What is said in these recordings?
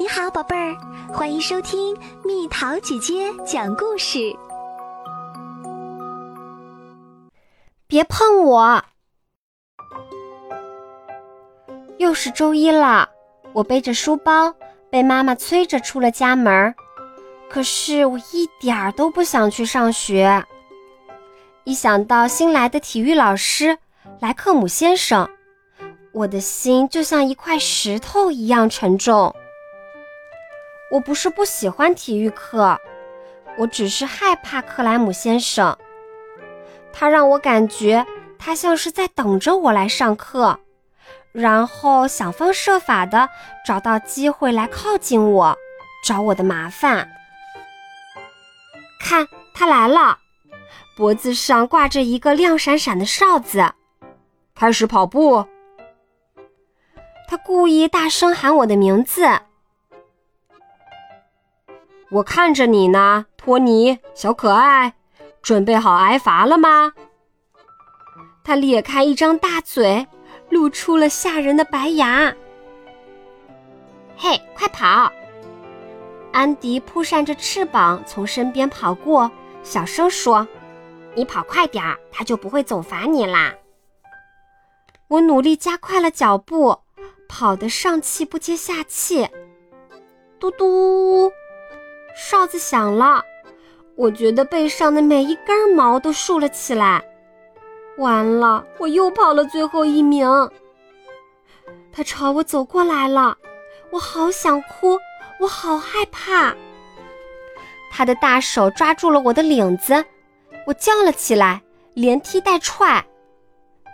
你好，宝贝儿，欢迎收听蜜桃姐姐讲故事。别碰我！又是周一了，我背着书包，被妈妈催着出了家门。可是我一点儿都不想去上学。一想到新来的体育老师莱克姆先生，我的心就像一块石头一样沉重。我不是不喜欢体育课，我只是害怕克莱姆先生。他让我感觉他像是在等着我来上课，然后想方设法的找到机会来靠近我，找我的麻烦。看，他来了，脖子上挂着一个亮闪闪的哨子。开始跑步。他故意大声喊我的名字。我看着你呢，托尼，小可爱，准备好挨罚了吗？他咧开一张大嘴，露出了吓人的白牙。嘿，快跑！安迪扑扇着翅膀从身边跑过，小声说：“你跑快点儿，他就不会总罚你啦。”我努力加快了脚步，跑得上气不接下气。嘟嘟。哨子响了，我觉得背上的每一根毛都竖了起来。完了，我又跑了最后一名。他朝我走过来了，我好想哭，我好害怕。他的大手抓住了我的领子，我叫了起来，连踢带踹，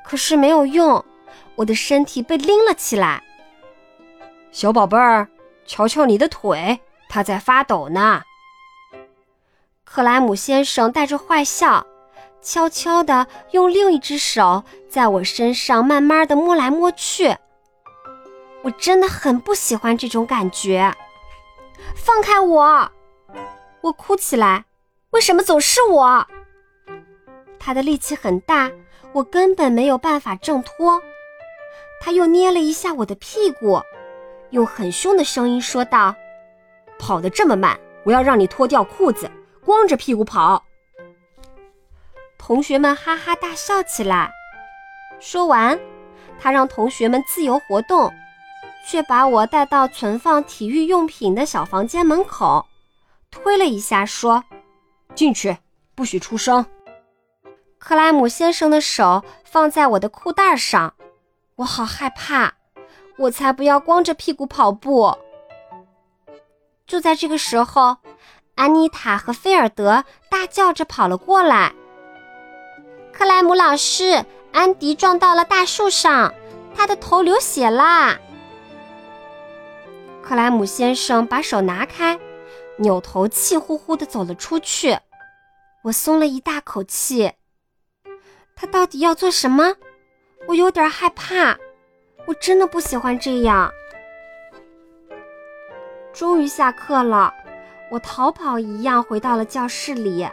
可是没有用，我的身体被拎了起来。小宝贝儿，瞧瞧你的腿。他在发抖呢。克莱姆先生带着坏笑，悄悄地用另一只手在我身上慢慢地摸来摸去。我真的很不喜欢这种感觉。放开我！我哭起来。为什么总是我？他的力气很大，我根本没有办法挣脱。他又捏了一下我的屁股，用很凶的声音说道。跑得这么慢，我要让你脱掉裤子，光着屁股跑。同学们哈哈大笑起来。说完，他让同学们自由活动，却把我带到存放体育用品的小房间门口，推了一下，说：“进去，不许出声。”克莱姆先生的手放在我的裤带上，我好害怕，我才不要光着屁股跑步。就在这个时候，安妮塔和菲尔德大叫着跑了过来。克莱姆老师，安迪撞到了大树上，他的头流血啦！克莱姆先生把手拿开，扭头气呼呼地走了出去。我松了一大口气。他到底要做什么？我有点害怕。我真的不喜欢这样。终于下课了，我逃跑一样回到了教室里，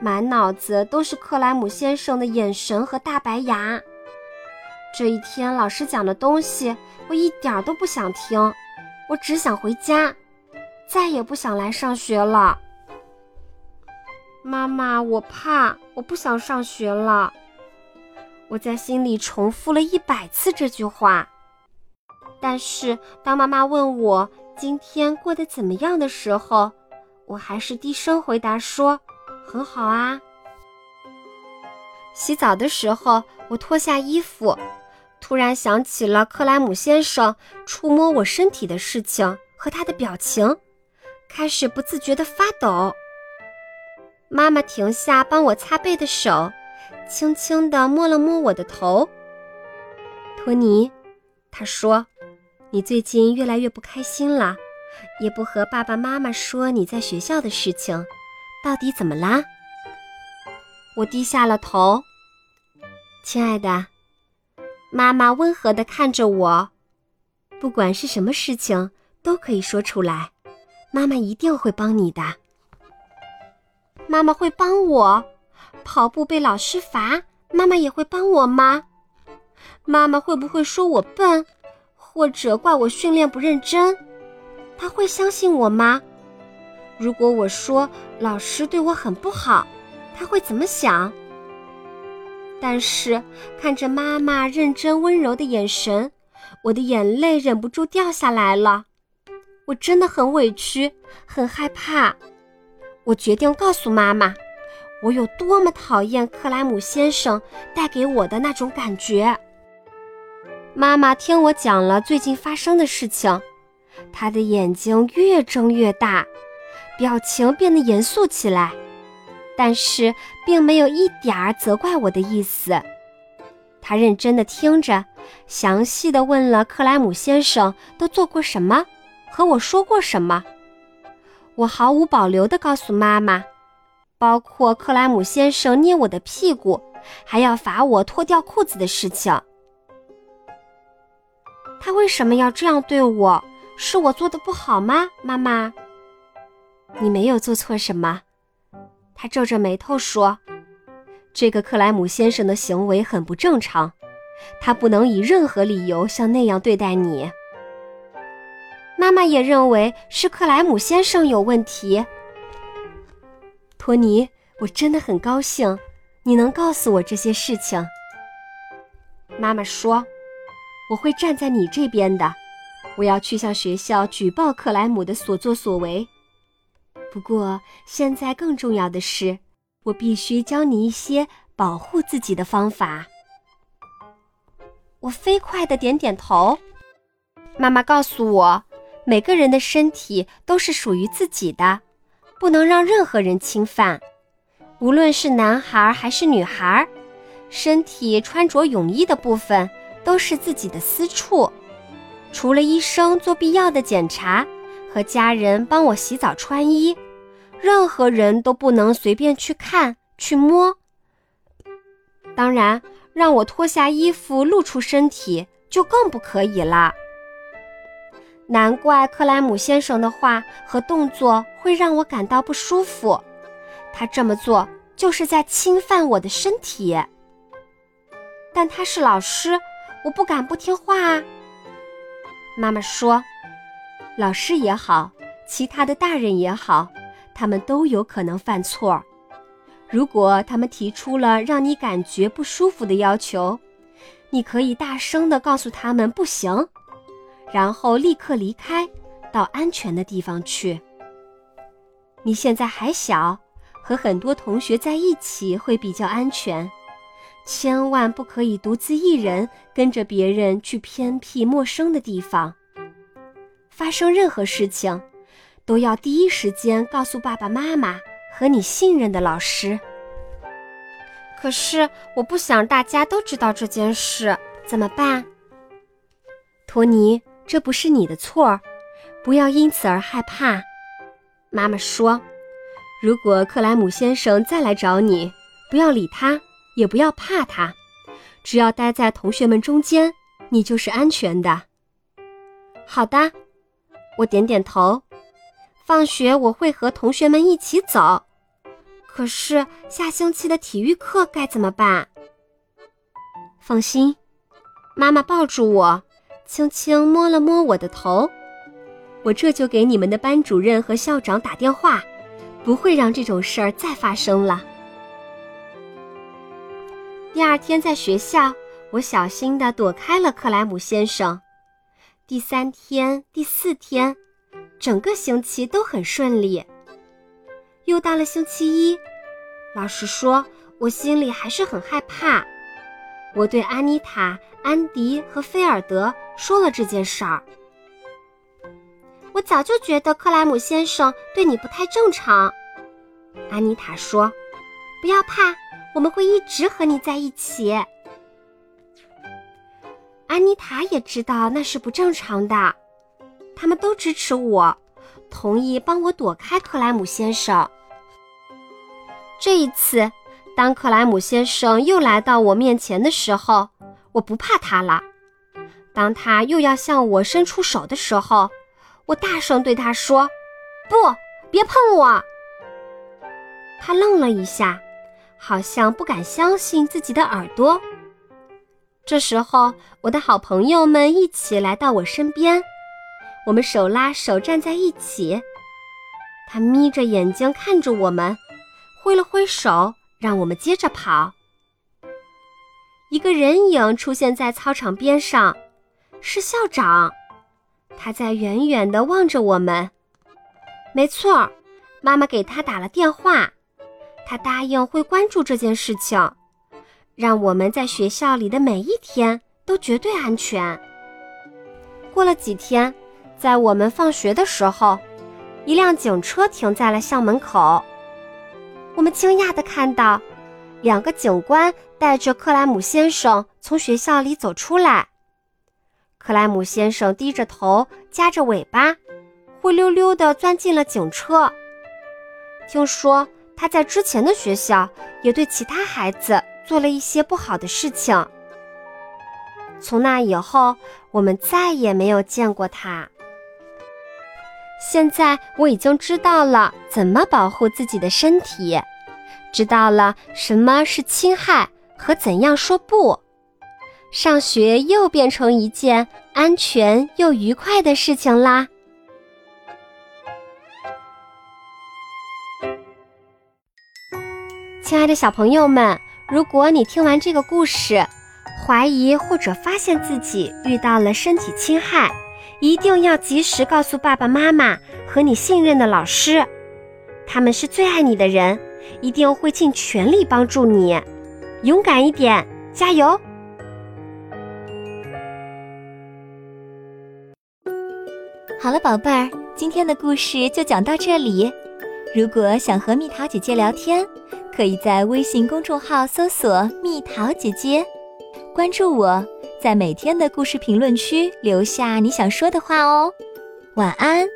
满脑子都是克莱姆先生的眼神和大白牙。这一天老师讲的东西我一点都不想听，我只想回家，再也不想来上学了。妈妈，我怕，我不想上学了。我在心里重复了一百次这句话，但是当妈妈问我。今天过得怎么样的时候，我还是低声回答说：“很好啊。”洗澡的时候，我脱下衣服，突然想起了克莱姆先生触摸我身体的事情和他的表情，开始不自觉地发抖。妈妈停下帮我擦背的手，轻轻地摸了摸我的头。托尼，他说。你最近越来越不开心了，也不和爸爸妈妈说你在学校的事情，到底怎么啦？我低下了头，亲爱的，妈妈温和地看着我，不管是什么事情都可以说出来，妈妈一定会帮你的。妈妈会帮我，跑步被老师罚，妈妈也会帮我吗？妈妈会不会说我笨？或者怪我训练不认真，他会相信我吗？如果我说老师对我很不好，他会怎么想？但是看着妈妈认真温柔的眼神，我的眼泪忍不住掉下来了。我真的很委屈，很害怕。我决定告诉妈妈，我有多么讨厌克莱姆先生带给我的那种感觉。妈妈听我讲了最近发生的事情，她的眼睛越睁越大，表情变得严肃起来。但是并没有一点儿责怪我的意思，他认真的听着，详细的问了克莱姆先生都做过什么，和我说过什么。我毫无保留的告诉妈妈，包括克莱姆先生捏我的屁股，还要罚我脱掉裤子的事情。他为什么要这样对我？是我做的不好吗？妈妈，你没有做错什么。他皱着眉头说：“这个克莱姆先生的行为很不正常，他不能以任何理由像那样对待你。”妈妈也认为是克莱姆先生有问题。托尼，我真的很高兴你能告诉我这些事情。妈妈说：“我会站在你这边的，我要去向学校举报克莱姆的所作所为。”不过，现在更重要的是，我必须教你一些保护自己的方法。我飞快的点点头。妈妈告诉我，每个人的身体都是属于自己的，不能让任何人侵犯。无论是男孩还是女孩，身体穿着泳衣的部分都是自己的私处，除了医生做必要的检查。和家人帮我洗澡穿衣，任何人都不能随便去看去摸。当然，让我脱下衣服露出身体就更不可以了。难怪克莱姆先生的话和动作会让我感到不舒服，他这么做就是在侵犯我的身体。但他是老师，我不敢不听话啊。妈妈说。老师也好，其他的大人也好，他们都有可能犯错。如果他们提出了让你感觉不舒服的要求，你可以大声地告诉他们不行，然后立刻离开，到安全的地方去。你现在还小，和很多同学在一起会比较安全，千万不可以独自一人跟着别人去偏僻陌生的地方。发生任何事情，都要第一时间告诉爸爸妈妈和你信任的老师。可是我不想大家都知道这件事，怎么办？托尼，这不是你的错，不要因此而害怕。妈妈说，如果克莱姆先生再来找你，不要理他，也不要怕他，只要待在同学们中间，你就是安全的。好的。我点点头。放学我会和同学们一起走，可是下星期的体育课该怎么办？放心，妈妈抱住我，轻轻摸了摸我的头。我这就给你们的班主任和校长打电话，不会让这种事儿再发生了。第二天在学校，我小心地躲开了克莱姆先生。第三天、第四天，整个星期都很顺利。又到了星期一，老实说，我心里还是很害怕。我对安妮塔、安迪和菲尔德说了这件事儿。我早就觉得克莱姆先生对你不太正常，安妮塔说：“不要怕，我们会一直和你在一起。”安妮塔也知道那是不正常的，他们都支持我，同意帮我躲开克莱姆先生。这一次，当克莱姆先生又来到我面前的时候，我不怕他了。当他又要向我伸出手的时候，我大声对他说：“不，别碰我！”他愣了一下，好像不敢相信自己的耳朵。这时候，我的好朋友们一起来到我身边，我们手拉手站在一起。他眯着眼睛看着我们，挥了挥手，让我们接着跑。一个人影出现在操场边上，是校长。他在远远地望着我们。没错，妈妈给他打了电话，他答应会关注这件事情，让我们在学校里的每一天都绝对安全。过了几天，在我们放学的时候，一辆警车停在了校门口。我们惊讶地看到，两个警官带着克莱姆先生从学校里走出来。克莱姆先生低着头，夹着尾巴，灰溜溜地钻进了警车。听说他在之前的学校也对其他孩子做了一些不好的事情。从那以后，我们再也没有见过他。现在我已经知道了怎么保护自己的身体，知道了什么是侵害和怎样说不。上学又变成一件安全又愉快的事情啦！亲爱的小朋友们，如果你听完这个故事，怀疑或者发现自己遇到了身体侵害，一定要及时告诉爸爸妈妈和你信任的老师，他们是最爱你的人，一定会尽全力帮助你。勇敢一点，加油！好了，宝贝儿，今天的故事就讲到这里。如果想和蜜桃姐姐聊天，可以在微信公众号搜索“蜜桃姐姐”，关注我，在每天的故事评论区留下你想说的话哦。晚安。